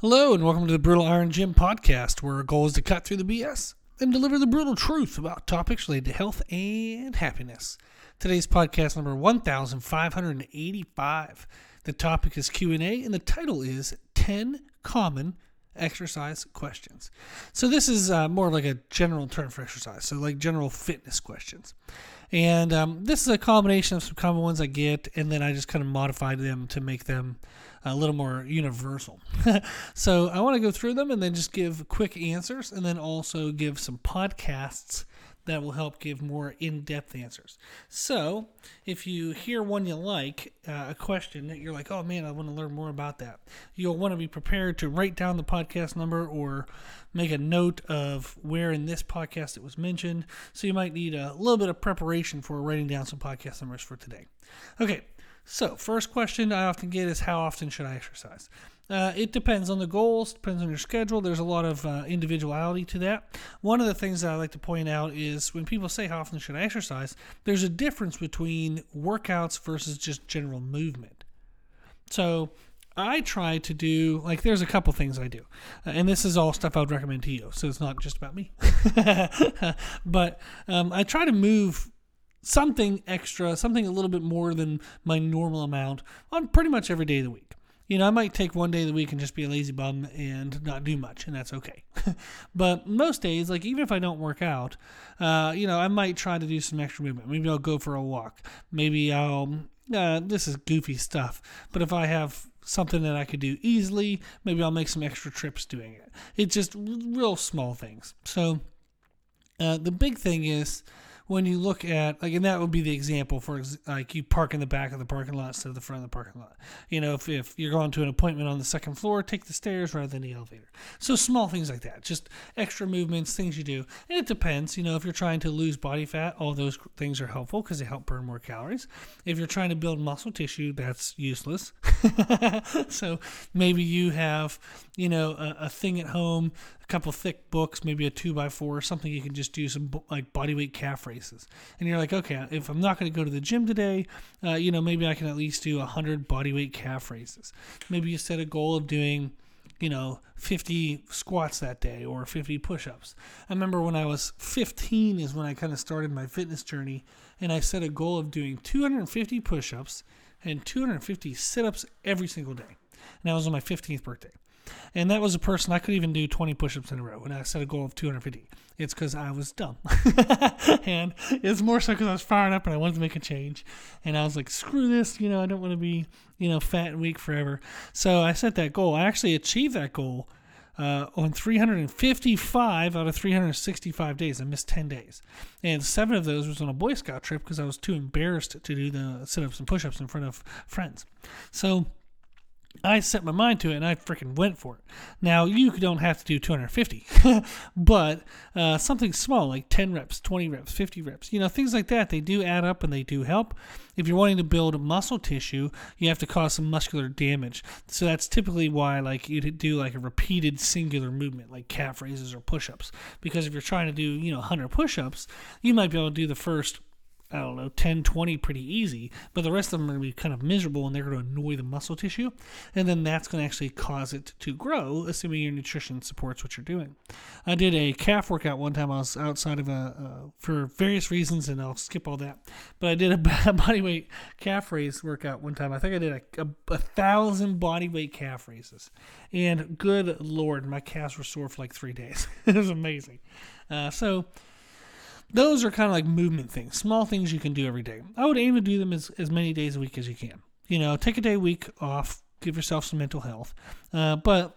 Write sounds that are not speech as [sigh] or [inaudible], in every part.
Hello, and welcome to the Brutal Iron Gym podcast, where our goal is to cut through the BS and deliver the brutal truth about topics related to health and happiness. Today's podcast number 1585. The topic is Q&A and the title is 10 common exercise questions. So this is uh, more like a general term for exercise, so like general fitness questions. And um, this is a combination of some common ones I get, and then I just kind of modified them to make them a little more universal. [laughs] so I want to go through them and then just give quick answers, and then also give some podcasts that will help give more in-depth answers. So, if you hear one you like, uh, a question that you're like, "Oh man, I want to learn more about that," you'll want to be prepared to write down the podcast number or make a note of where in this podcast it was mentioned. So you might need a little bit of preparation for writing down some podcast numbers for today. Okay. So, first question I often get is how often should I exercise? Uh, it depends on the goals, depends on your schedule. There's a lot of uh, individuality to that. One of the things that I like to point out is when people say, How often should I exercise? There's a difference between workouts versus just general movement. So, I try to do, like, there's a couple things I do. Uh, and this is all stuff I would recommend to you. So, it's not just about me. [laughs] but um, I try to move something extra, something a little bit more than my normal amount on pretty much every day of the week you know, I might take one day of the week and just be a lazy bum and not do much, and that's okay. [laughs] but most days, like even if I don't work out, uh, you know, I might try to do some extra movement. Maybe I'll go for a walk. Maybe I'll. Uh, this is goofy stuff, but if I have something that I could do easily, maybe I'll make some extra trips doing it. It's just real small things. So uh, the big thing is when you look at like and that would be the example for like you park in the back of the parking lot instead of the front of the parking lot. You know if, if you're going to an appointment on the second floor take the stairs rather than the elevator. So small things like that just extra movements things you do. And it depends you know if you're trying to lose body fat all those things are helpful because they help burn more calories. If you're trying to build muscle tissue that's useless. [laughs] So maybe you have you know a, a thing at home couple thick books, maybe a two by four or something you can just do some like body weight calf raises. And you're like, okay, if I'm not going to go to the gym today, uh, you know, maybe I can at least do 100 body weight calf raises. Maybe you set a goal of doing, you know, 50 squats that day or 50 push ups. I remember when I was 15 is when I kind of started my fitness journey, and I set a goal of doing 250 push ups and 250 sit ups every single day. And that was on my 15th birthday. And that was a person I could even do 20 push ups in a row. And I set a goal of 250. It's because I was dumb. [laughs] and it's more so because I was fired up and I wanted to make a change. And I was like, screw this. You know, I don't want to be, you know, fat and weak forever. So I set that goal. I actually achieved that goal. Uh, on 355 out of 365 days. I missed 10 days. And seven of those was on a Boy Scout trip because I was too embarrassed to do the sit ups and push ups in front of friends. So I set my mind to it and I freaking went for it. Now, you don't have to do 250, [laughs] but uh, something small like 10 reps, 20 reps, 50 reps, you know, things like that, they do add up and they do help. If you're wanting to build muscle tissue, you have to cause some muscular damage. So that's typically why, like, you do like a repeated singular movement, like calf raises or push ups. Because if you're trying to do, you know, 100 push ups, you might be able to do the first I don't know, 10, 20 pretty easy, but the rest of them are going to be kind of miserable and they're going to annoy the muscle tissue. And then that's going to actually cause it to grow, assuming your nutrition supports what you're doing. I did a calf workout one time. I was outside of a, uh, for various reasons, and I'll skip all that. But I did a [laughs] body weight calf raise workout one time. I think I did a, a, a thousand body weight calf raises. And good Lord, my calves were sore for like three days. [laughs] it was amazing. Uh, so, those are kind of like movement things, small things you can do every day. I would aim to do them as, as many days a week as you can. You know, take a day a week off, give yourself some mental health. Uh, but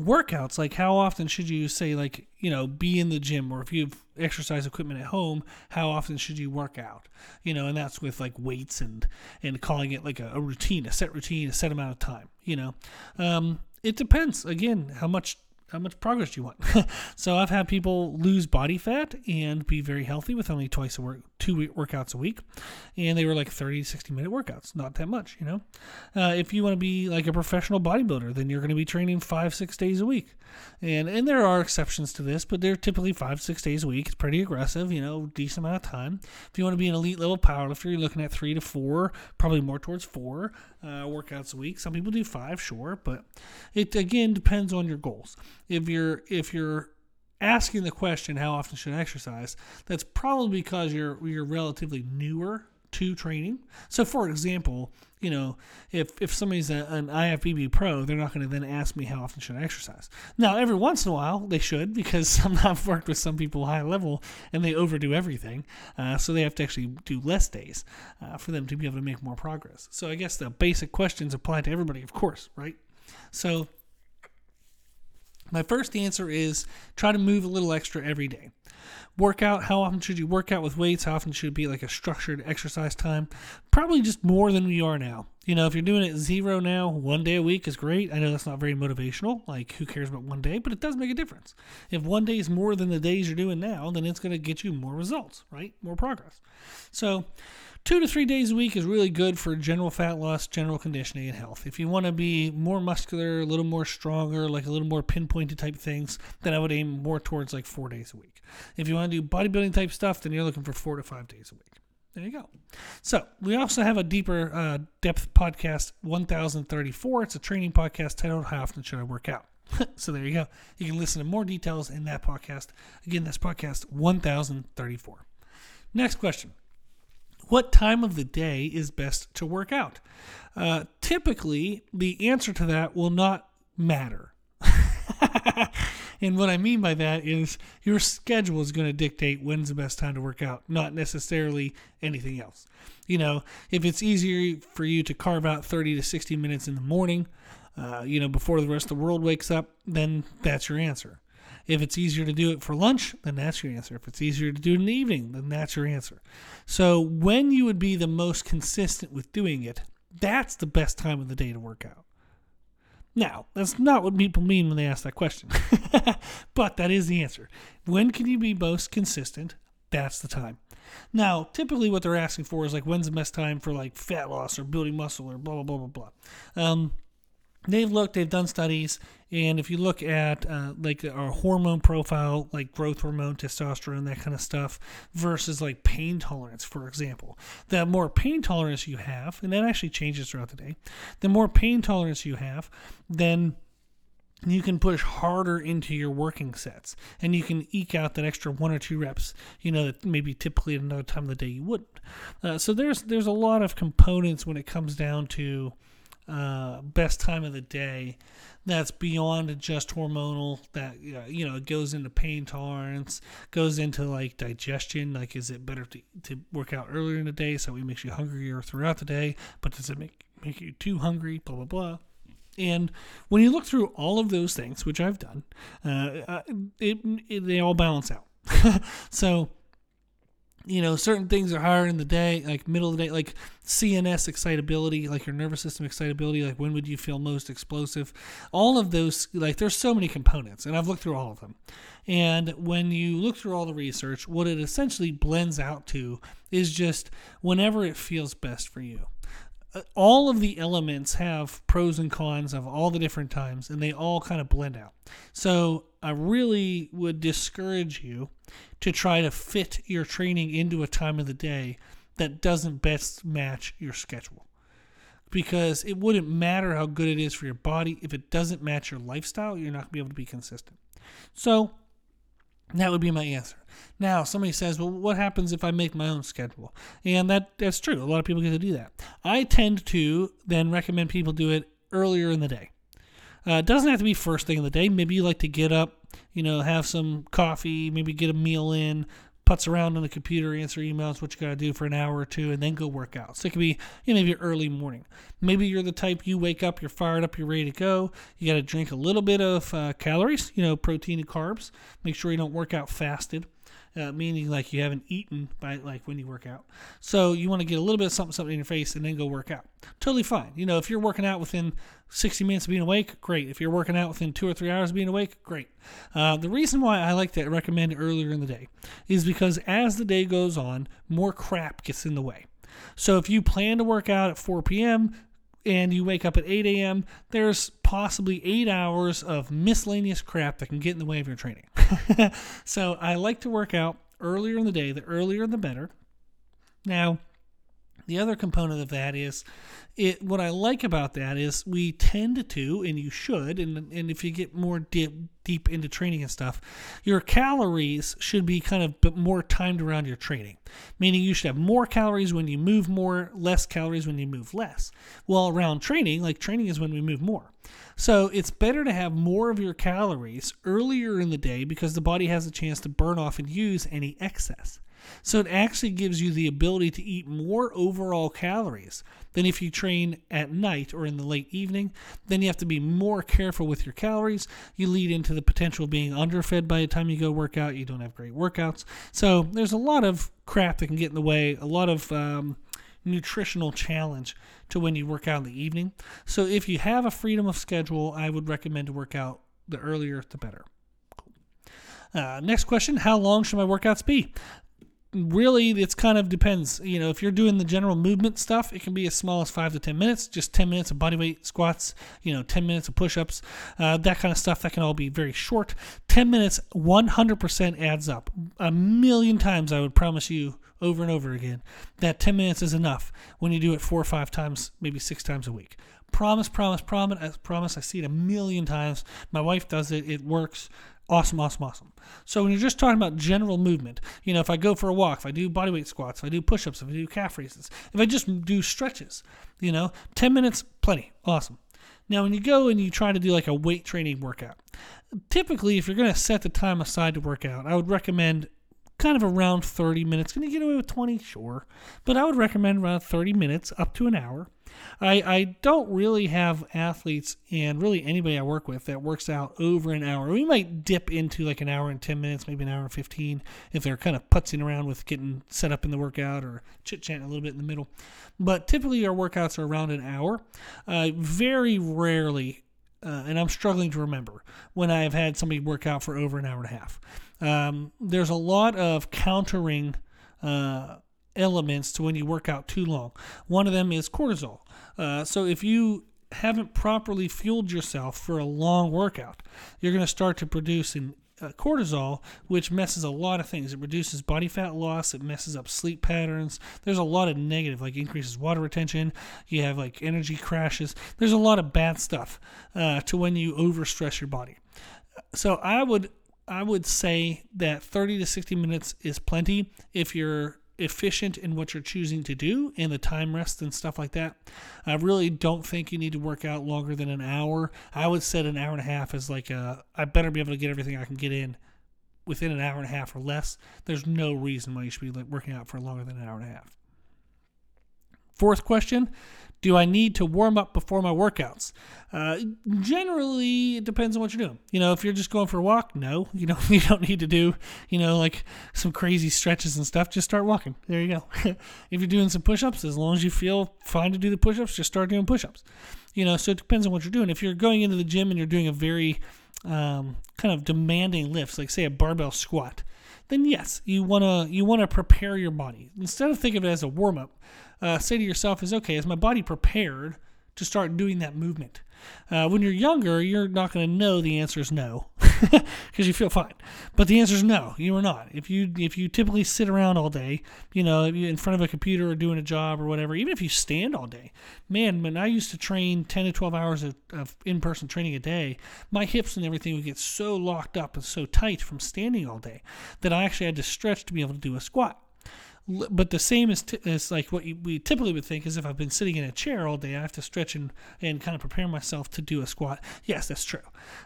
workouts, like how often should you say, like, you know, be in the gym or if you have exercise equipment at home, how often should you work out? You know, and that's with like weights and, and calling it like a, a routine, a set routine, a set amount of time, you know. Um, it depends, again, how much how much progress you want? [laughs] so I've had people lose body fat and be very healthy with only twice a work two workouts a week, and they were like 30 60 minute workouts, not that much, you know. Uh, if you want to be like a professional bodybuilder, then you're going to be training five, six days a week, and and there are exceptions to this, but they're typically five, six days a week. It's pretty aggressive, you know, decent amount of time. If you want to be an elite level powerlifter, you're looking at three to four, probably more towards four uh, workouts a week. Some people do five, sure, but it again depends on your goals. If you're if you're asking the question how often should I exercise, that's probably because you're you're relatively newer to training. So, for example, you know, if if somebody's a, an IFBB pro, they're not going to then ask me how often should I exercise. Now, every once in a while, they should because [laughs] I've worked with some people high level and they overdo everything, uh, so they have to actually do less days uh, for them to be able to make more progress. So, I guess the basic questions apply to everybody, of course, right? So my first answer is try to move a little extra every day. Workout, how often should you work out with weights? How often should it be like a structured exercise time? Probably just more than we are now. You know, if you're doing it zero now, one day a week is great. I know that's not very motivational. Like, who cares about one day? But it does make a difference. If one day is more than the days you're doing now, then it's going to get you more results, right? More progress. So, Two to three days a week is really good for general fat loss, general conditioning, and health. If you want to be more muscular, a little more stronger, like a little more pinpointed type things, then I would aim more towards like four days a week. If you want to do bodybuilding type stuff, then you're looking for four to five days a week. There you go. So we also have a deeper uh, depth podcast, 1034. It's a training podcast titled "How Often Should I Work Out." [laughs] so there you go. You can listen to more details in that podcast. Again, that's podcast 1034. Next question what time of the day is best to work out? Uh, typically, the answer to that will not matter. [laughs] and what I mean by that is your schedule is going to dictate when's the best time to work out, not necessarily anything else. You know, if it's easier for you to carve out 30 to 60 minutes in the morning, uh, you know, before the rest of the world wakes up, then that's your answer. If it's easier to do it for lunch, then that's your answer. If it's easier to do it in the evening, then that's your answer. So when you would be the most consistent with doing it, that's the best time of the day to work out. Now, that's not what people mean when they ask that question, [laughs] but that is the answer. When can you be most consistent? That's the time. Now, typically, what they're asking for is like when's the best time for like fat loss or building muscle or blah blah blah blah blah. Um, they've looked, they've done studies, and if you look at uh, like our hormone profile, like growth hormone, testosterone, that kind of stuff, versus like pain tolerance, for example, the more pain tolerance you have, and that actually changes throughout the day, the more pain tolerance you have, then you can push harder into your working sets and you can eke out that extra one or two reps you know that maybe typically at another time of the day you wouldn't. Uh, so there's there's a lot of components when it comes down to uh, best time of the day that's beyond just hormonal that you know it goes into pain tolerance goes into like digestion like is it better to, to work out earlier in the day so it makes you hungrier throughout the day but does it make make you too hungry blah blah blah. And when you look through all of those things which i've done uh, it, it, they all balance out. [laughs] So you know, certain things are higher in the day, like middle of the day, like CNS excitability, like your nervous system excitability, like when would you feel most explosive? All of those, like there's so many components, and I've looked through all of them. And when you look through all the research, what it essentially blends out to is just whenever it feels best for you. All of the elements have pros and cons of all the different times, and they all kind of blend out. So I really would discourage you to try to fit your training into a time of the day that doesn't best match your schedule. Because it wouldn't matter how good it is for your body if it doesn't match your lifestyle, you're not going to be able to be consistent. So that would be my answer. Now, somebody says, "Well, what happens if I make my own schedule?" And that that's true. A lot of people get to do that. I tend to then recommend people do it earlier in the day. Uh, it doesn't have to be first thing in the day. Maybe you like to get up, you know, have some coffee, maybe get a meal in, putz around on the computer, answer emails, what you got to do for an hour or two, and then go work out. So it could be you know, maybe early morning. Maybe you're the type you wake up, you're fired up, you're ready to go. You got to drink a little bit of uh, calories, you know, protein and carbs. Make sure you don't work out fasted. Uh, meaning like you haven't eaten by like when you work out. So you want to get a little bit of something, something in your face and then go work out. Totally fine. You know, if you're working out within 60 minutes of being awake, great. If you're working out within two or three hours of being awake, great. Uh, the reason why I like to recommend earlier in the day is because as the day goes on, more crap gets in the way. So if you plan to work out at 4 p.m., and you wake up at 8 a.m., there's possibly eight hours of miscellaneous crap that can get in the way of your training. [laughs] so I like to work out earlier in the day. The earlier, the better. Now, the other component of that is it what I like about that is we tend to, and you should, and and if you get more deep deep into training and stuff, your calories should be kind of more timed around your training. Meaning you should have more calories when you move more, less calories when you move less. Well, around training, like training is when we move more. So it's better to have more of your calories earlier in the day because the body has a chance to burn off and use any excess. So it actually gives you the ability to eat more overall calories than if you train at night or in the late evening. Then you have to be more careful with your calories. You lead into the potential of being underfed by the time you go work out. You don't have great workouts. So there's a lot of crap that can get in the way, a lot of um, nutritional challenge to when you work out in the evening. So if you have a freedom of schedule, I would recommend to work out the earlier the better. Uh, next question How long should my workouts be? Really it's kind of depends. You know if you're doing the general movement stuff it can be as small as five to ten minutes just 10 minutes of bodyweight squats you know 10 minutes of push-ups uh, that kind of stuff that can all be very short. 10 minutes 100% adds up. A million times i would promise you over and over again that 10 minutes is enough when you do it four or five times maybe six times a week. Promise promise promise I promise i see it a million times. My wife does it it works Awesome, awesome, awesome. So when you're just talking about general movement, you know, if I go for a walk, if I do bodyweight squats, if I do push-ups, if I do calf raises, if I just do stretches, you know, 10 minutes, plenty. Awesome. Now, when you go and you try to do like a weight training workout, typically if you're going to set the time aside to work out, I would recommend kind of around 30 minutes. Can you get away with 20? Sure. But I would recommend around 30 minutes up to an hour. I, I don't really have athletes and really anybody I work with that works out over an hour. We might dip into like an hour and 10 minutes, maybe an hour and 15 if they're kind of putzing around with getting set up in the workout or chit chatting a little bit in the middle. But typically our workouts are around an hour. Uh, very rarely uh, and I'm struggling to remember when I have had somebody work out for over an hour and a half. Um, there's a lot of countering uh, elements to when you work out too long. One of them is cortisol. Uh, so if you haven't properly fueled yourself for a long workout, you're going to start to produce uh, cortisol, which messes a lot of things. It reduces body fat loss. It messes up sleep patterns. There's a lot of negative, like increases water retention. You have like energy crashes. There's a lot of bad stuff uh, to when you overstress your body. So I would I would say that 30 to 60 minutes is plenty if you're efficient in what you're choosing to do and the time rest and stuff like that. I really don't think you need to work out longer than an hour. I would set an hour and a half as like a I better be able to get everything I can get in within an hour and a half or less. There's no reason why you should be working out for longer than an hour and a half. Fourth question do I need to warm up before my workouts? Uh, generally, it depends on what you're doing. You know, if you're just going for a walk, no, [laughs] you don't. You don't need to do, you know, like some crazy stretches and stuff. Just start walking. There you go. [laughs] if you're doing some push-ups, as long as you feel fine to do the push-ups, just start doing push-ups. You know, so it depends on what you're doing. If you're going into the gym and you're doing a very um, kind of demanding lifts, like say a barbell squat, then yes, you wanna you wanna prepare your body instead of thinking of it as a warm up uh, say to yourself is okay, is my body prepared to start doing that movement? Uh, when you're younger, you're not going to know the answer is no [laughs] because you feel fine. But the answer is no, you are not. If you if you typically sit around all day, you know, in front of a computer or doing a job or whatever, even if you stand all day, man, when I used to train 10 to 12 hours of, of in-person training a day, my hips and everything would get so locked up and so tight from standing all day that I actually had to stretch to be able to do a squat but the same as, t- as like what we typically would think is if I've been sitting in a chair all day, I have to stretch and, and kind of prepare myself to do a squat. Yes, that's true.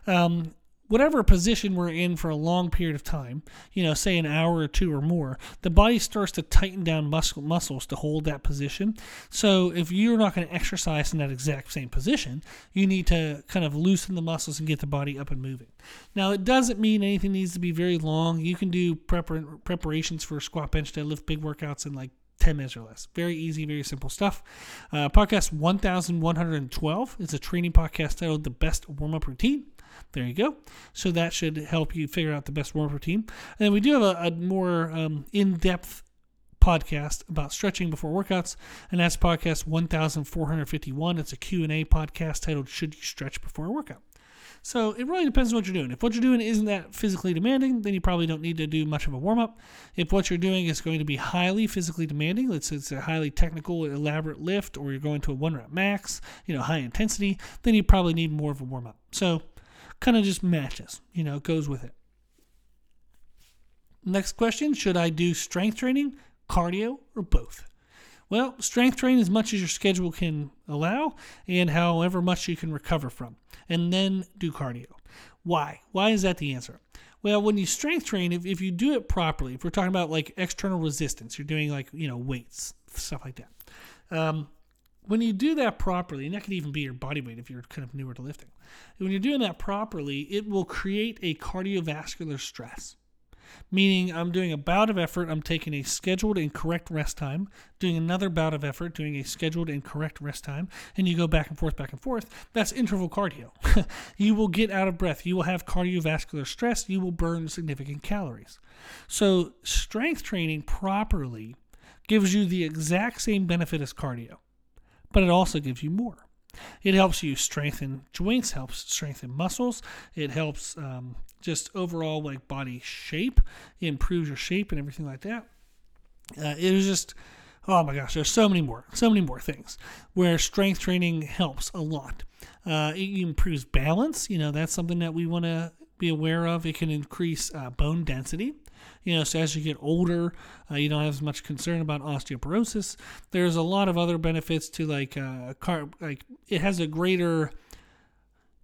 Um, whatever position we're in for a long period of time, you know, say an hour or two or more, the body starts to tighten down muscle, muscles to hold that position. So if you're not going to exercise in that exact same position, you need to kind of loosen the muscles and get the body up and moving. Now, it doesn't mean anything needs to be very long. You can do prepar- preparations for squat, bench, deadlift, big workouts in like 10 minutes or less. Very easy, very simple stuff. Uh, podcast 1112 is a training podcast titled The Best Warm Up Routine. There you go. So that should help you figure out the best warm up routine. And we do have a, a more um, in depth podcast about stretching before workouts and that's podcast 1451 it's a q&a podcast titled should you stretch before a workout so it really depends on what you're doing. If what you're doing isn't that physically demanding, then you probably don't need to do much of a warm up. If what you're doing is going to be highly physically demanding, let's say it's a highly technical, elaborate lift, or you're going to a one rep max, you know, high intensity, then you probably need more of a warm up. So kind of just matches, you know, goes with it. Next question Should I do strength training, cardio, or both? Well, strength train as much as your schedule can allow and however much you can recover from, and then do cardio. Why? Why is that the answer? Well, when you strength train, if, if you do it properly, if we're talking about like external resistance, you're doing like, you know, weights, stuff like that. Um, when you do that properly, and that can even be your body weight if you're kind of newer to lifting, when you're doing that properly, it will create a cardiovascular stress meaning I'm doing a bout of effort, I'm taking a scheduled and correct rest time, doing another bout of effort, doing a scheduled and correct rest time, and you go back and forth, back and forth. That's interval cardio. [laughs] you will get out of breath, you will have cardiovascular stress, you will burn significant calories. So, strength training properly gives you the exact same benefit as cardio, but it also gives you more. It helps you strengthen joints, helps strengthen muscles. It helps um, just overall like body shape, it improves your shape and everything like that. Uh, just, oh my gosh, there's so many more, so many more things where strength training helps a lot. Uh, it improves balance. You know, that's something that we want to be aware of. It can increase uh, bone density. You know, so as you get older, uh, you don't have as much concern about osteoporosis. There's a lot of other benefits to like uh, car, like it has a greater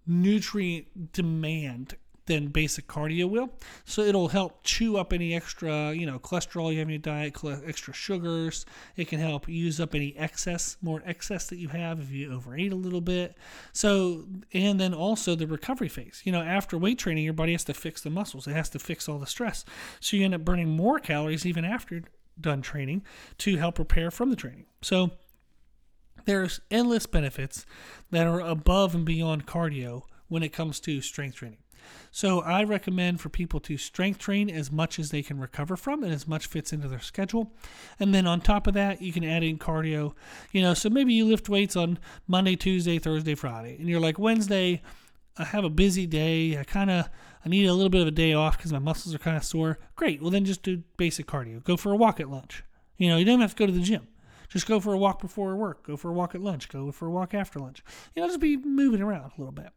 nutrient demand than basic cardio will. So it'll help chew up any extra, you know, cholesterol you have in your diet, extra sugars. It can help use up any excess, more excess that you have if you overeat a little bit. So, and then also the recovery phase. You know, after weight training, your body has to fix the muscles. It has to fix all the stress. So you end up burning more calories even after done training to help repair from the training. So there's endless benefits that are above and beyond cardio when it comes to strength training. So I recommend for people to strength train as much as they can recover from and as much fits into their schedule. And then on top of that, you can add in cardio. You know, so maybe you lift weights on Monday, Tuesday, Thursday, Friday, and you're like Wednesday, I have a busy day. I kind of I need a little bit of a day off because my muscles are kind of sore. Great. Well, then just do basic cardio. Go for a walk at lunch. You know, you don't have to go to the gym. Just go for a walk before work. Go for a walk at lunch. Go for a walk after lunch. You know, just be moving around a little bit.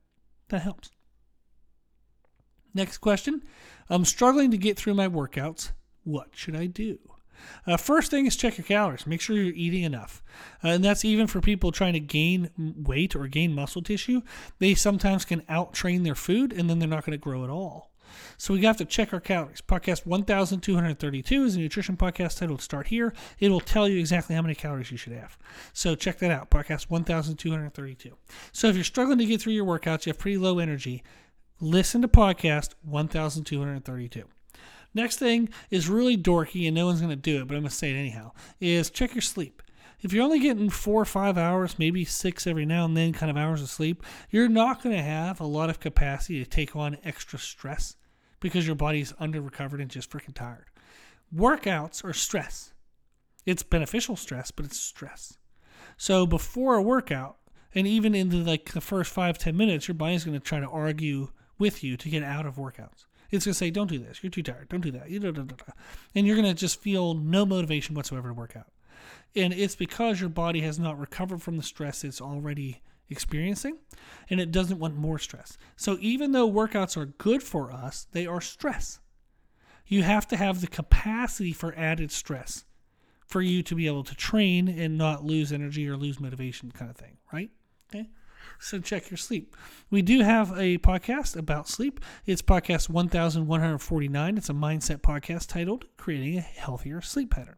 That helps. Next question. I'm struggling to get through my workouts. What should I do? Uh, first thing is check your calories. Make sure you're eating enough. Uh, and that's even for people trying to gain weight or gain muscle tissue. They sometimes can out train their food and then they're not going to grow at all. So we have to check our calories. Podcast 1232 is a nutrition podcast titled Start Here. It will tell you exactly how many calories you should have. So check that out. Podcast 1232. So if you're struggling to get through your workouts, you have pretty low energy, listen to podcast 1232. Next thing is really dorky and no one's going to do it, but I'm going to say it anyhow, is check your sleep. If you're only getting four or five hours, maybe six every now and then kind of hours of sleep, you're not going to have a lot of capacity to take on extra stress because your body's under recovered and just freaking tired. Workouts are stress. It's beneficial stress, but it's stress. So before a workout, and even in the like the first five ten minutes, your body's going to try to argue with you to get out of workouts. It's going to say, don't do this. You're too tired. Don't do that. And you're going to just feel no motivation whatsoever to work out. And it's because your body has not recovered from the stress it's already experiencing and it doesn't want more stress. So even though workouts are good for us, they are stress. You have to have the capacity for added stress for you to be able to train and not lose energy or lose motivation kind of thing, right? Okay. So check your sleep. We do have a podcast about sleep. It's podcast 1149. It's a mindset podcast titled Creating a Healthier Sleep Pattern.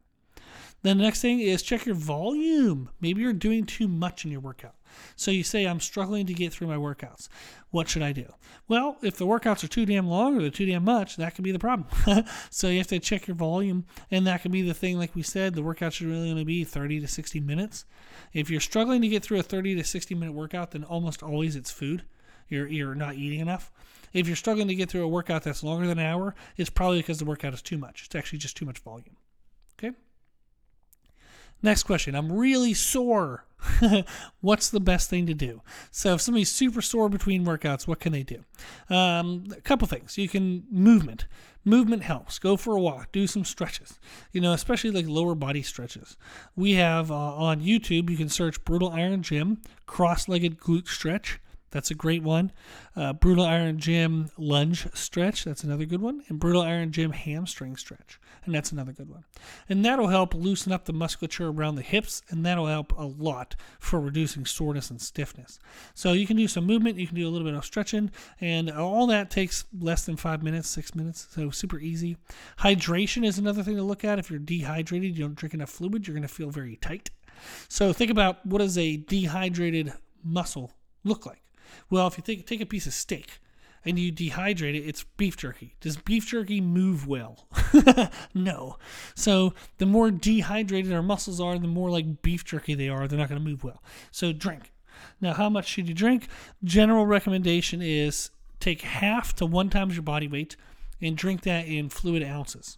Then the next thing is check your volume. Maybe you're doing too much in your workout. So you say, I'm struggling to get through my workouts. What should I do? Well, if the workouts are too damn long or they're too damn much, that could be the problem. [laughs] so you have to check your volume, and that could be the thing, like we said, the workout should really only be 30 to 60 minutes. If you're struggling to get through a 30 to 60 minute workout, then almost always it's food. You're, you're not eating enough. If you're struggling to get through a workout that's longer than an hour, it's probably because the workout is too much. It's actually just too much volume. Okay? Next question. I'm really sore. [laughs] What's the best thing to do? So, if somebody's super sore between workouts, what can they do? Um, a couple things. You can movement. Movement helps. Go for a walk. Do some stretches. You know, especially like lower body stretches. We have uh, on YouTube. You can search Brutal Iron Gym cross-legged glute stretch. That's a great one. Uh, Brutal Iron Gym lunge stretch. That's another good one. And Brutal Iron Gym hamstring stretch. And that's another good one. And that'll help loosen up the musculature around the hips. And that'll help a lot for reducing soreness and stiffness. So you can do some movement. You can do a little bit of stretching. And all that takes less than five minutes, six minutes. So super easy. Hydration is another thing to look at. If you're dehydrated, you don't drink enough fluid, you're going to feel very tight. So think about what does a dehydrated muscle look like? Well, if you take, take a piece of steak and you dehydrate it, it's beef jerky. Does beef jerky move well? [laughs] no. So the more dehydrated our muscles are, the more like beef jerky they are, they're not going to move well. So drink. Now, how much should you drink? General recommendation is take half to one times your body weight and drink that in fluid ounces.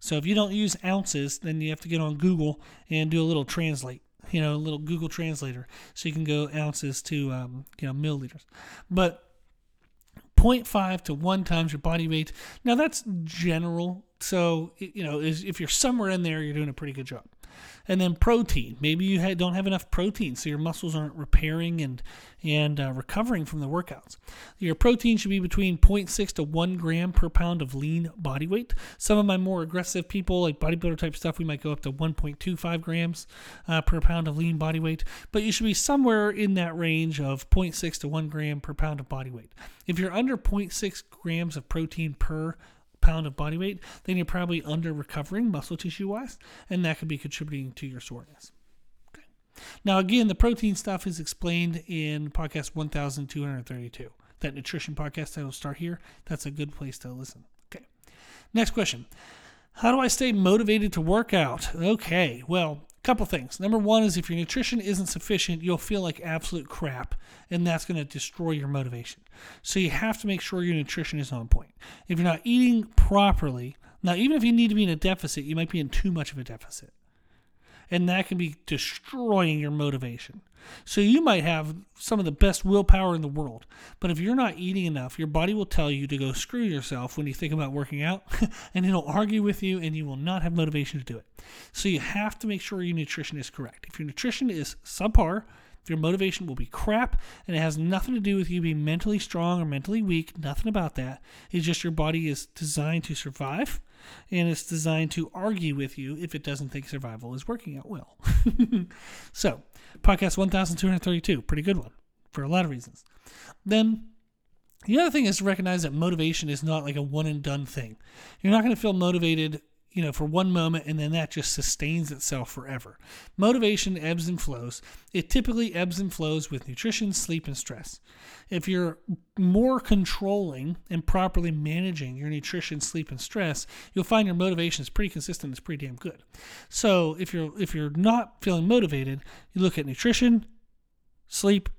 So if you don't use ounces, then you have to get on Google and do a little translate you know, a little Google Translator, so you can go ounces to um, you know milliliters. But 0.5 to 1 times your body weight. Now that's general. So, you know, if you're somewhere in there, you're doing a pretty good job. And then protein. Maybe you don't have enough protein, so your muscles aren't repairing and and uh, recovering from the workouts. Your protein should be between 0.6 to 1 gram per pound of lean body weight. Some of my more aggressive people, like bodybuilder type stuff, we might go up to 1.25 grams uh, per pound of lean body weight. But you should be somewhere in that range of 0.6 to 1 gram per pound of body weight. If you're under 0.6 grams of protein per pound of body weight, then you're probably under recovering muscle tissue wise, and that could be contributing to your soreness. Okay. Now, again, the protein stuff is explained in podcast 1232. That nutrition podcast I will start here. That's a good place to listen. Okay. Next question. How do I stay motivated to work out? Okay, well, couple things. Number one is if your nutrition isn't sufficient, you'll feel like absolute crap, and that's going to destroy your motivation. So you have to make sure your nutrition is on point. If you're not eating properly, now even if you need to be in a deficit, you might be in too much of a deficit and that can be destroying your motivation. So you might have some of the best willpower in the world, but if you're not eating enough, your body will tell you to go screw yourself when you think about working out, [laughs] and it'll argue with you and you will not have motivation to do it. So you have to make sure your nutrition is correct. If your nutrition is subpar, your motivation will be crap, and it has nothing to do with you being mentally strong or mentally weak. Nothing about that. It's just your body is designed to survive and it's designed to argue with you if it doesn't think survival is working out well. [laughs] so, podcast 1232, pretty good one for a lot of reasons. Then, the other thing is to recognize that motivation is not like a one and done thing. You're not going to feel motivated you know, for one moment and then that just sustains itself forever. Motivation ebbs and flows. It typically ebbs and flows with nutrition, sleep, and stress. If you're more controlling and properly managing your nutrition, sleep, and stress, you'll find your motivation is pretty consistent. It's pretty damn good. So if you're if you're not feeling motivated, you look at nutrition, sleep,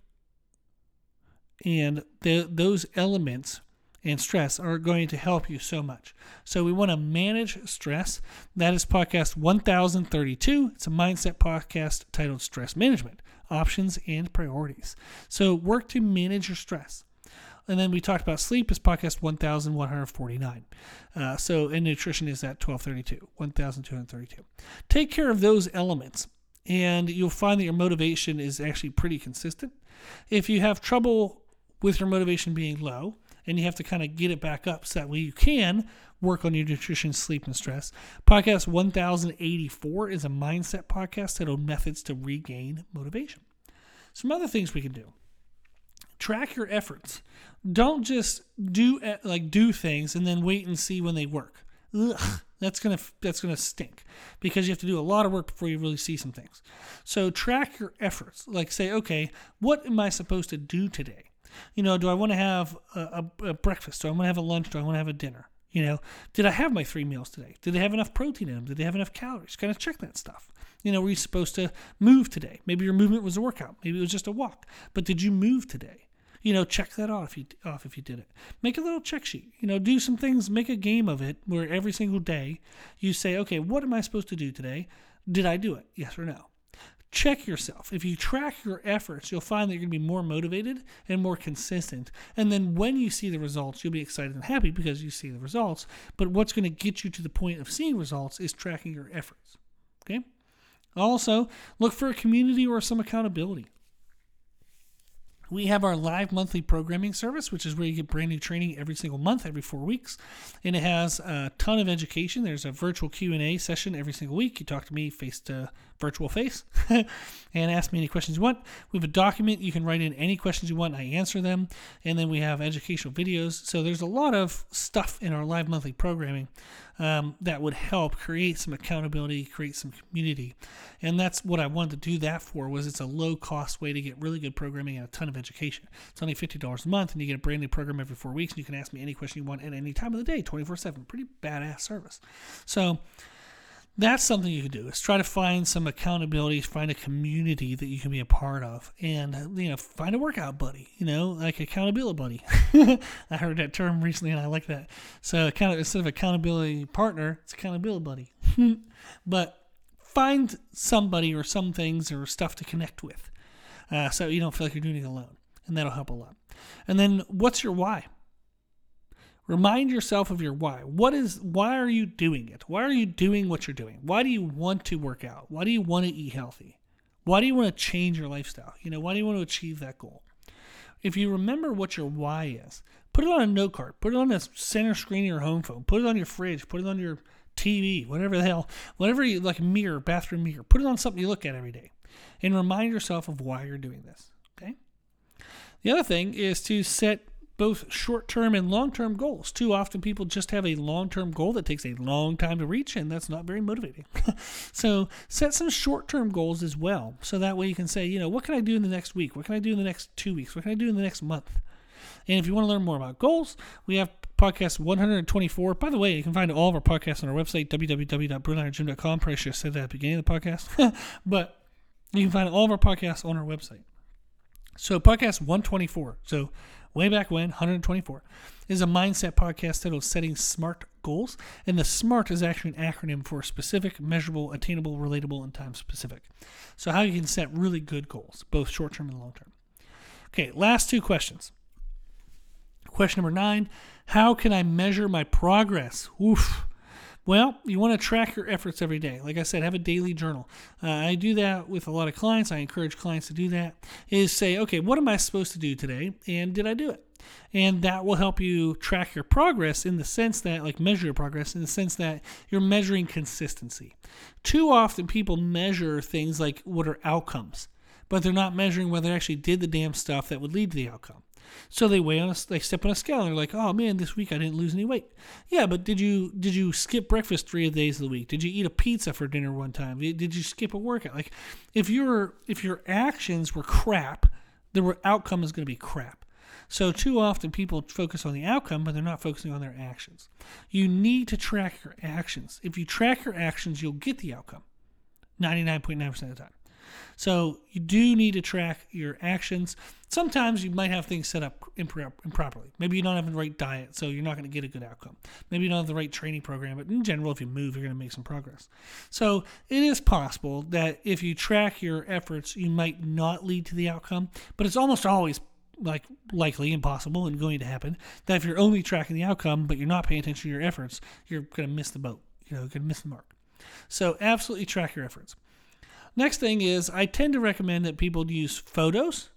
and the, those elements and stress are going to help you so much. So we want to manage stress. That is podcast 1032. It's a mindset podcast titled Stress Management Options and Priorities. So work to manage your stress. And then we talked about sleep is podcast 1149. Uh, so, and nutrition is at 1232, 1232. Take care of those elements, and you'll find that your motivation is actually pretty consistent. If you have trouble with your motivation being low, and you have to kind of get it back up so that way you can work on your nutrition, sleep, and stress. Podcast 1084 is a mindset podcast titled Methods to Regain Motivation. Some other things we can do. Track your efforts. Don't just do eh, like do things and then wait and see when they work. Ugh, that's gonna that's gonna stink because you have to do a lot of work before you really see some things. So track your efforts. Like say, okay, what am I supposed to do today? You know, do I want to have a, a, a breakfast? Do I want to have a lunch? Do I want to have a dinner? You know, did I have my three meals today? Did they have enough protein in them? Did they have enough calories? Kind of check that stuff. You know, were you supposed to move today? Maybe your movement was a workout. Maybe it was just a walk. But did you move today? You know, check that off if you off if you did it. Make a little check sheet. You know, do some things. Make a game of it where every single day you say, okay, what am I supposed to do today? Did I do it? Yes or no? Check yourself. If you track your efforts, you'll find that you're going to be more motivated and more consistent. And then when you see the results, you'll be excited and happy because you see the results. But what's going to get you to the point of seeing results is tracking your efforts. Okay? Also, look for a community or some accountability. We have our live monthly programming service, which is where you get brand new training every single month, every four weeks, and it has a ton of education. There's a virtual Q and A session every single week. You talk to me face to virtual face [laughs] and ask me any questions you want. We have a document you can write in any questions you want. I answer them, and then we have educational videos. So there's a lot of stuff in our live monthly programming um, that would help create some accountability, create some community, and that's what I wanted to do that for. Was it's a low cost way to get really good programming and a ton of education. It's only fifty dollars a month, and you get a brand new program every four weeks, and you can ask me any question you want at any time of the day, twenty four seven. Pretty badass service. So that's something you can do. Is try to find some accountability find a community that you can be a part of and you know find a workout buddy you know like accountability buddy. [laughs] I heard that term recently and i like that. So kind of instead of accountability partner it's accountability buddy. [laughs] But find somebody or some things or stuff to connect with uh, so you don't feel like you're doing it alone and that'll help a lot. And then what's your why Remind yourself of your why. What is why are you doing it? Why are you doing what you're doing? Why do you want to work out? Why do you want to eat healthy? Why do you want to change your lifestyle? You know, why do you want to achieve that goal? If you remember what your why is, put it on a note card, put it on the center screen of your home phone, put it on your fridge, put it on your TV, whatever the hell, whatever you like mirror, bathroom mirror, put it on something you look at every day and remind yourself of why you're doing this. Okay. The other thing is to set both short term and long term goals. Too often people just have a long term goal that takes a long time to reach, and that's not very motivating. [laughs] so set some short term goals as well. So that way you can say, you know, what can I do in the next week? What can I do in the next two weeks? What can I do in the next month? And if you want to learn more about goals, we have podcast 124. By the way, you can find all of our podcasts on our website, www.brunergym.com. Probably should have said that at the beginning of the podcast. [laughs] but you can find all of our podcasts on our website. So, podcast 124. So, way back when, 124, is a mindset podcast titled Setting Smart Goals. And the SMART is actually an acronym for specific, measurable, attainable, relatable, and time specific. So, how you can set really good goals, both short term and long term. Okay, last two questions. Question number nine How can I measure my progress? Oof. Well, you want to track your efforts every day. Like I said, have a daily journal. Uh, I do that with a lot of clients. I encourage clients to do that. Is say, okay, what am I supposed to do today, and did I do it? And that will help you track your progress in the sense that, like, measure your progress in the sense that you're measuring consistency. Too often, people measure things like what are outcomes, but they're not measuring whether they actually did the damn stuff that would lead to the outcome. So they weigh on a, they step on a scale and they're like, oh man, this week I didn't lose any weight. Yeah, but did you did you skip breakfast three days of the week? Did you eat a pizza for dinner one time? Did you skip a workout? Like, if your if your actions were crap, the outcome is going to be crap. So too often people focus on the outcome, but they're not focusing on their actions. You need to track your actions. If you track your actions, you'll get the outcome. 99.9% of the time. So you do need to track your actions. Sometimes you might have things set up improperly. Maybe you don't have the right diet, so you're not going to get a good outcome. Maybe you don't have the right training program, but in general, if you move, you're going to make some progress. So it is possible that if you track your efforts, you might not lead to the outcome, but it's almost always like likely impossible and going to happen that if you're only tracking the outcome but you're not paying attention to your efforts you're going to miss the boat you know you're going to miss the mark so absolutely track your efforts Next thing is, I tend to recommend that people use photos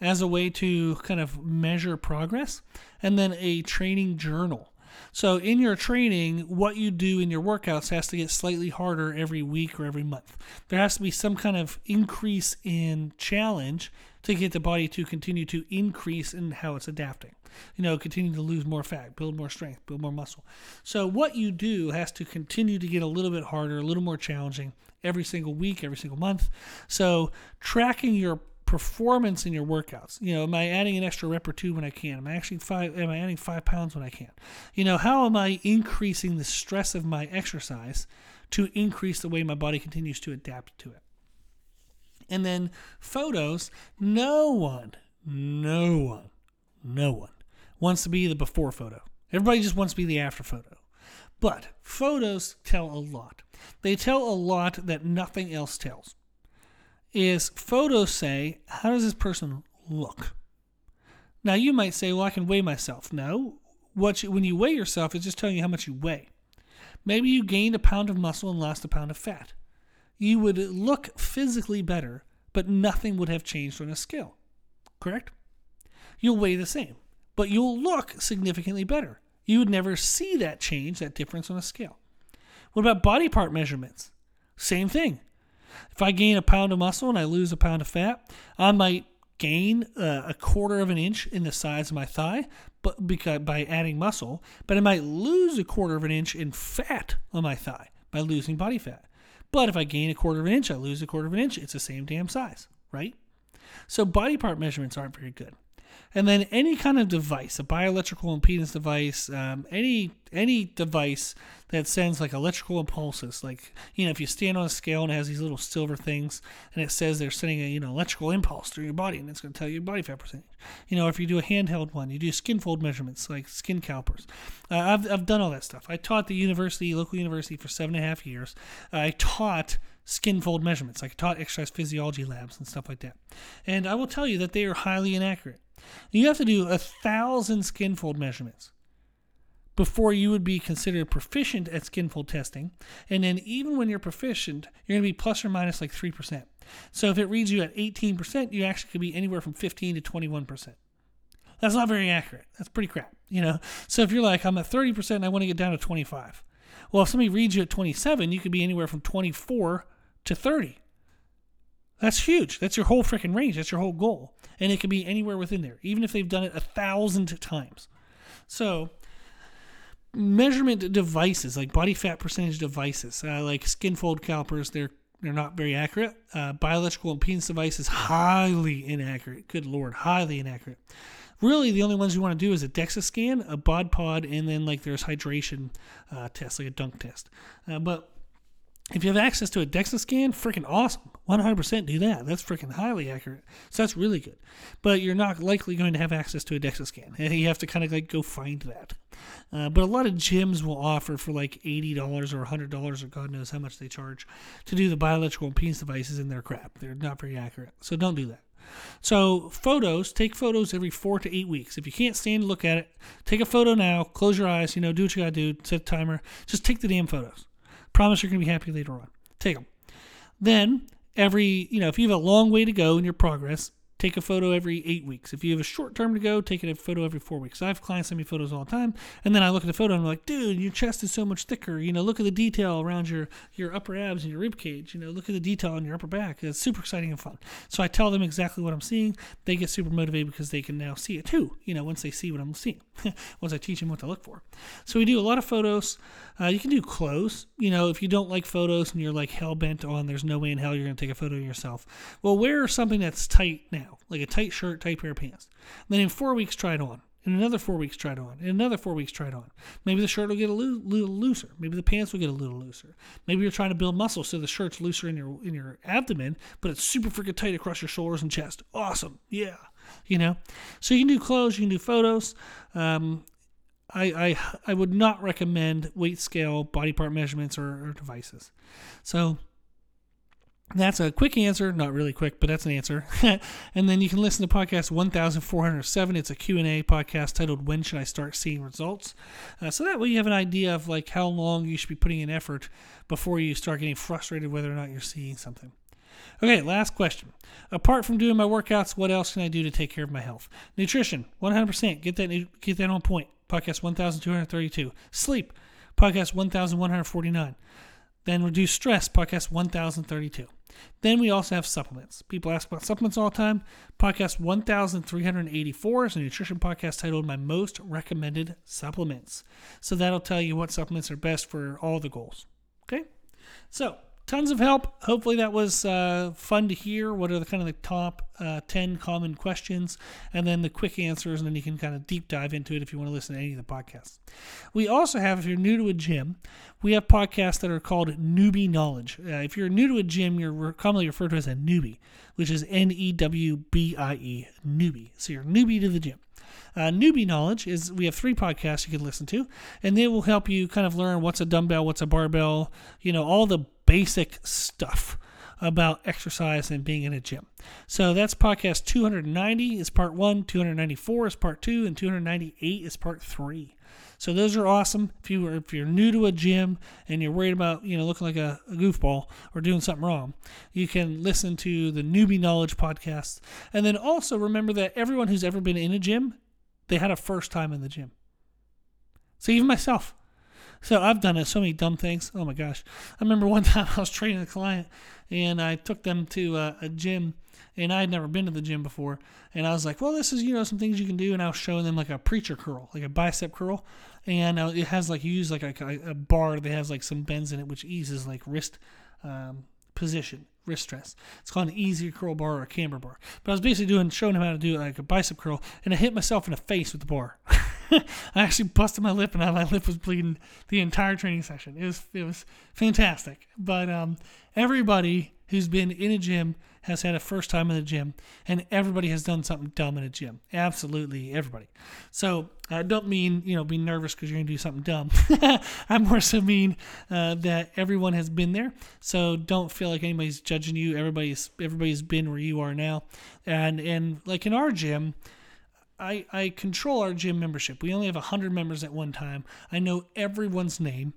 as a way to kind of measure progress, and then a training journal. So, in your training, what you do in your workouts has to get slightly harder every week or every month. There has to be some kind of increase in challenge to get the body to continue to increase in how it's adapting. You know, continue to lose more fat, build more strength, build more muscle. So what you do has to continue to get a little bit harder, a little more challenging every single week, every single month. So tracking your performance in your workouts. You know, am I adding an extra rep or two when I can? Am I actually five? Am I adding five pounds when I can? You know, how am I increasing the stress of my exercise to increase the way my body continues to adapt to it? And then photos. No one, no one, no one wants to be the before photo. Everybody just wants to be the after photo. But photos tell a lot. They tell a lot that nothing else tells is photos say, how does this person look? Now you might say, well, I can weigh myself. No, what you, when you weigh yourself, it's just telling you how much you weigh. Maybe you gained a pound of muscle and lost a pound of fat. You would look physically better, but nothing would have changed on a scale. Correct? You'll weigh the same, but you'll look significantly better. You would never see that change, that difference on a scale. What about body part measurements? Same thing. If I gain a pound of muscle and I lose a pound of fat, I might gain uh, a quarter of an inch in the size of my thigh, but because by adding muscle, but I might lose a quarter of an inch in fat on my thigh by losing body fat. But if I gain a quarter of an inch, I lose a quarter of an inch. It's the same damn size, right? So body part measurements aren't very good. And then any kind of device, a bioelectrical impedance device, um, any any device that sends like electrical impulses, like you know, if you stand on a scale and it has these little silver things, and it says they're sending a you know electrical impulse through your body, and it's going to tell you your body fat percentage. You know, if you do a handheld one, you do skin fold measurements like skin calipers. Uh, I've I've done all that stuff. I taught the university, local university, for seven and a half years. I taught skin fold measurements. I taught exercise physiology labs and stuff like that. And I will tell you that they are highly inaccurate. You have to do a thousand skin fold measurements before you would be considered proficient at skin fold testing. And then even when you're proficient, you're going to be plus or minus like 3%. So if it reads you at 18%, you actually could be anywhere from 15 to 21%. That's not very accurate. That's pretty crap, you know. So if you're like I'm at 30% and I want to get down to 25. Well, if somebody reads you at 27, you could be anywhere from 24 to 30. That's huge. That's your whole freaking range. That's your whole goal. And it can be anywhere within there, even if they've done it a thousand times. So, measurement devices, like body fat percentage devices, uh, like skin fold calipers, they're they're not very accurate. Uh, bioelectrical impedance devices, highly inaccurate. Good lord, highly inaccurate. Really, the only ones you want to do is a DEXA scan, a bod pod, and then like there's hydration uh, like a dunk test. Uh, but if you have access to a DEXA scan, freaking awesome. 100% do that. That's freaking highly accurate. So that's really good. But you're not likely going to have access to a DEXA scan. [laughs] You have to kind of like go find that. Uh, but a lot of gyms will offer for like $80 or $100 or God knows how much they charge to do the bioelectrical impedance devices in their crap. They're not very accurate. So don't do that. So photos, take photos every four to eight weeks. If you can't stand to look at it, take a photo now, close your eyes, you know, do what you gotta do, set a timer, just take the damn photos. Promise you're going to be happy later on. Take them. Then, every, you know, if you have a long way to go in your progress, take a photo every eight weeks. If you have a short term to go, take a photo every four weeks. I have clients send me photos all the time, and then I look at the photo and I'm like, dude, your chest is so much thicker. You know, look at the detail around your your upper abs and your rib cage. You know, look at the detail on your upper back. It's super exciting and fun. So I tell them exactly what I'm seeing. They get super motivated because they can now see it too. You know, once they see what I'm seeing, [laughs] once I teach them what to look for. So we do a lot of photos. Uh, you can do clothes. You know, if you don't like photos and you're like hell bent on, there's no way in hell you're going to take a photo of yourself. Well, wear something that's tight now, like a tight shirt, tight pair of pants. then in four weeks, try it on. In another four weeks, try it on. In another four weeks, try it on. Maybe the shirt will get a little looser. Maybe the pants will get a little looser. Maybe you're trying to build muscle, so the shirt's looser in your in your abdomen, but it's super freaking tight across your shoulders and chest. Awesome, yeah. You know, so you can do clothes, you can do photos. Um, I, I I would not recommend weight scale, body part measurements, or, or devices. So that's a quick answer, not really quick, but that's an answer. [laughs] and then you can listen to podcast 1407. It's a Q&A podcast titled When Should I Start Seeing Results? Uh, so that way you have an idea of like how long you should be putting in effort before you start getting frustrated whether or not you're seeing something. Okay, last question. Apart from doing my workouts, what else can I do to take care of my health? Nutrition, 100%. Get that get that on point. Podcast 1232. Sleep, podcast 1149. Then reduce stress, podcast 1032. Then we also have supplements. People ask about supplements all the time. Podcast 1384 is a nutrition podcast titled My Most Recommended Supplements. So that'll tell you what supplements are best for all the goals. Okay? So tons of help. Hopefully that was uh, fun to hear. What are the kind of the top uh, 10 common questions and then the quick answers, and then you can kind of deep dive into it if you want to listen to any of the podcasts. We also have, if you're new to a gym, we have podcasts that are called Newbie Knowledge. Uh, if you're new to a gym, you're commonly referred to as a newbie, which is N E W B I E, newbie. So you're newbie to the gym. Uh, newbie knowledge is we have three podcasts you can listen to, and they will help you kind of learn what's a dumbbell, what's a barbell, you know, all the basic stuff about exercise and being in a gym. So that's podcast 290 is part one, 294 is part two, and 298 is part three. So those are awesome. If you are, if you're new to a gym and you're worried about you know looking like a, a goofball or doing something wrong, you can listen to the Newbie Knowledge podcast. And then also remember that everyone who's ever been in a gym, they had a first time in the gym. So even myself, so I've done it, so many dumb things. Oh my gosh. I remember one [laughs] time I was training a client and I took them to a, a gym and I had never been to the gym before. And I was like, well, this is, you know, some things you can do. And I was showing them like a preacher curl, like a bicep curl. And uh, it has like, you use like a, a bar that has like some bends in it, which eases like wrist um, position, wrist stress. It's called an easy curl bar or a camber bar. But I was basically doing, showing him how to do like a bicep curl. And I hit myself in the face with the bar. [laughs] [laughs] I actually busted my lip, and my lip was bleeding the entire training session. It was it was fantastic. But um, everybody who's been in a gym has had a first time in the gym, and everybody has done something dumb in a gym. Absolutely everybody. So I don't mean you know be nervous because you're gonna do something dumb. [laughs] I more so mean uh, that everyone has been there. So don't feel like anybody's judging you. Everybody's everybody's been where you are now, and and like in our gym I, I control our gym membership. We only have 100 members at one time. I know everyone's name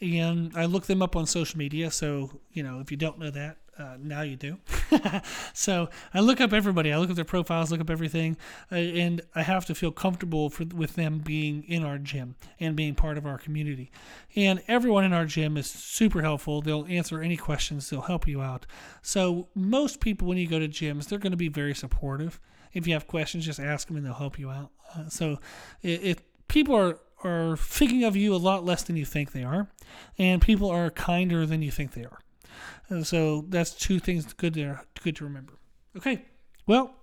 and I look them up on social media. So, you know, if you don't know that, uh, now you do. [laughs] so I look up everybody. I look up their profiles, look up everything, uh, and I have to feel comfortable for, with them being in our gym and being part of our community. And everyone in our gym is super helpful. They'll answer any questions. They'll help you out. So most people, when you go to gyms, they're going to be very supportive if you have questions, just ask them and they'll help you out. Uh, so if people are are thinking of you a lot less than you think they are, and people are kinder than you think they are. Uh, so that's two things good to good to remember. Okay, well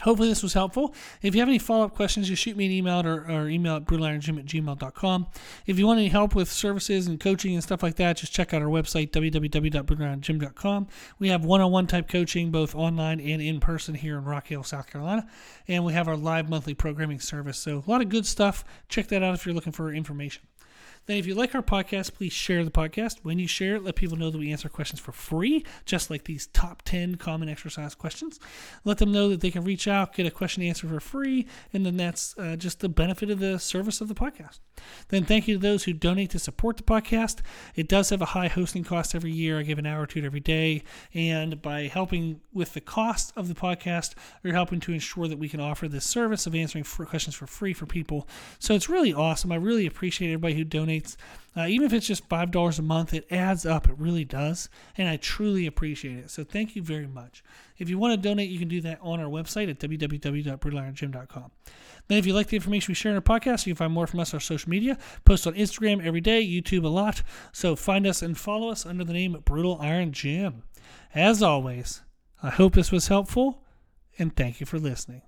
Hopefully, this was helpful. If you have any follow up questions, just shoot me an email or, or email at brutalirongym at gmail.com. If you want any help with services and coaching and stuff like that, just check out our website, www.brutalirongym.com. We have one on one type coaching, both online and in person here in Rock Hill, South Carolina. And we have our live monthly programming service. So, a lot of good stuff. Check that out if you're looking for information. Then, if you like our podcast, please share the podcast. When you share it, let people know that we answer questions for free, just like these top 10 common exercise questions. Let them know that they can reach out, get a question answered for free, and then that's uh, just the benefit of the service of the podcast. Then, thank you to those who donate to support the podcast. It does have a high hosting cost every year. I give an hour to it every day. And by helping with the cost of the podcast, you're helping to ensure that we can offer this service of answering questions for free for people. So it's really awesome. I really appreciate everybody who donates donates. Uh, even if it's just $5 a month, it adds up. It really does. And I truly appreciate it. So thank you very much. If you want to donate, you can do that on our website at www.brutalirongym.com. Then, if you like the information we share in our podcast, you can find more from us on social media. Post on Instagram every day, YouTube a lot. So find us and follow us under the name Brutal Iron Gym. As always, I hope this was helpful, and thank you for listening.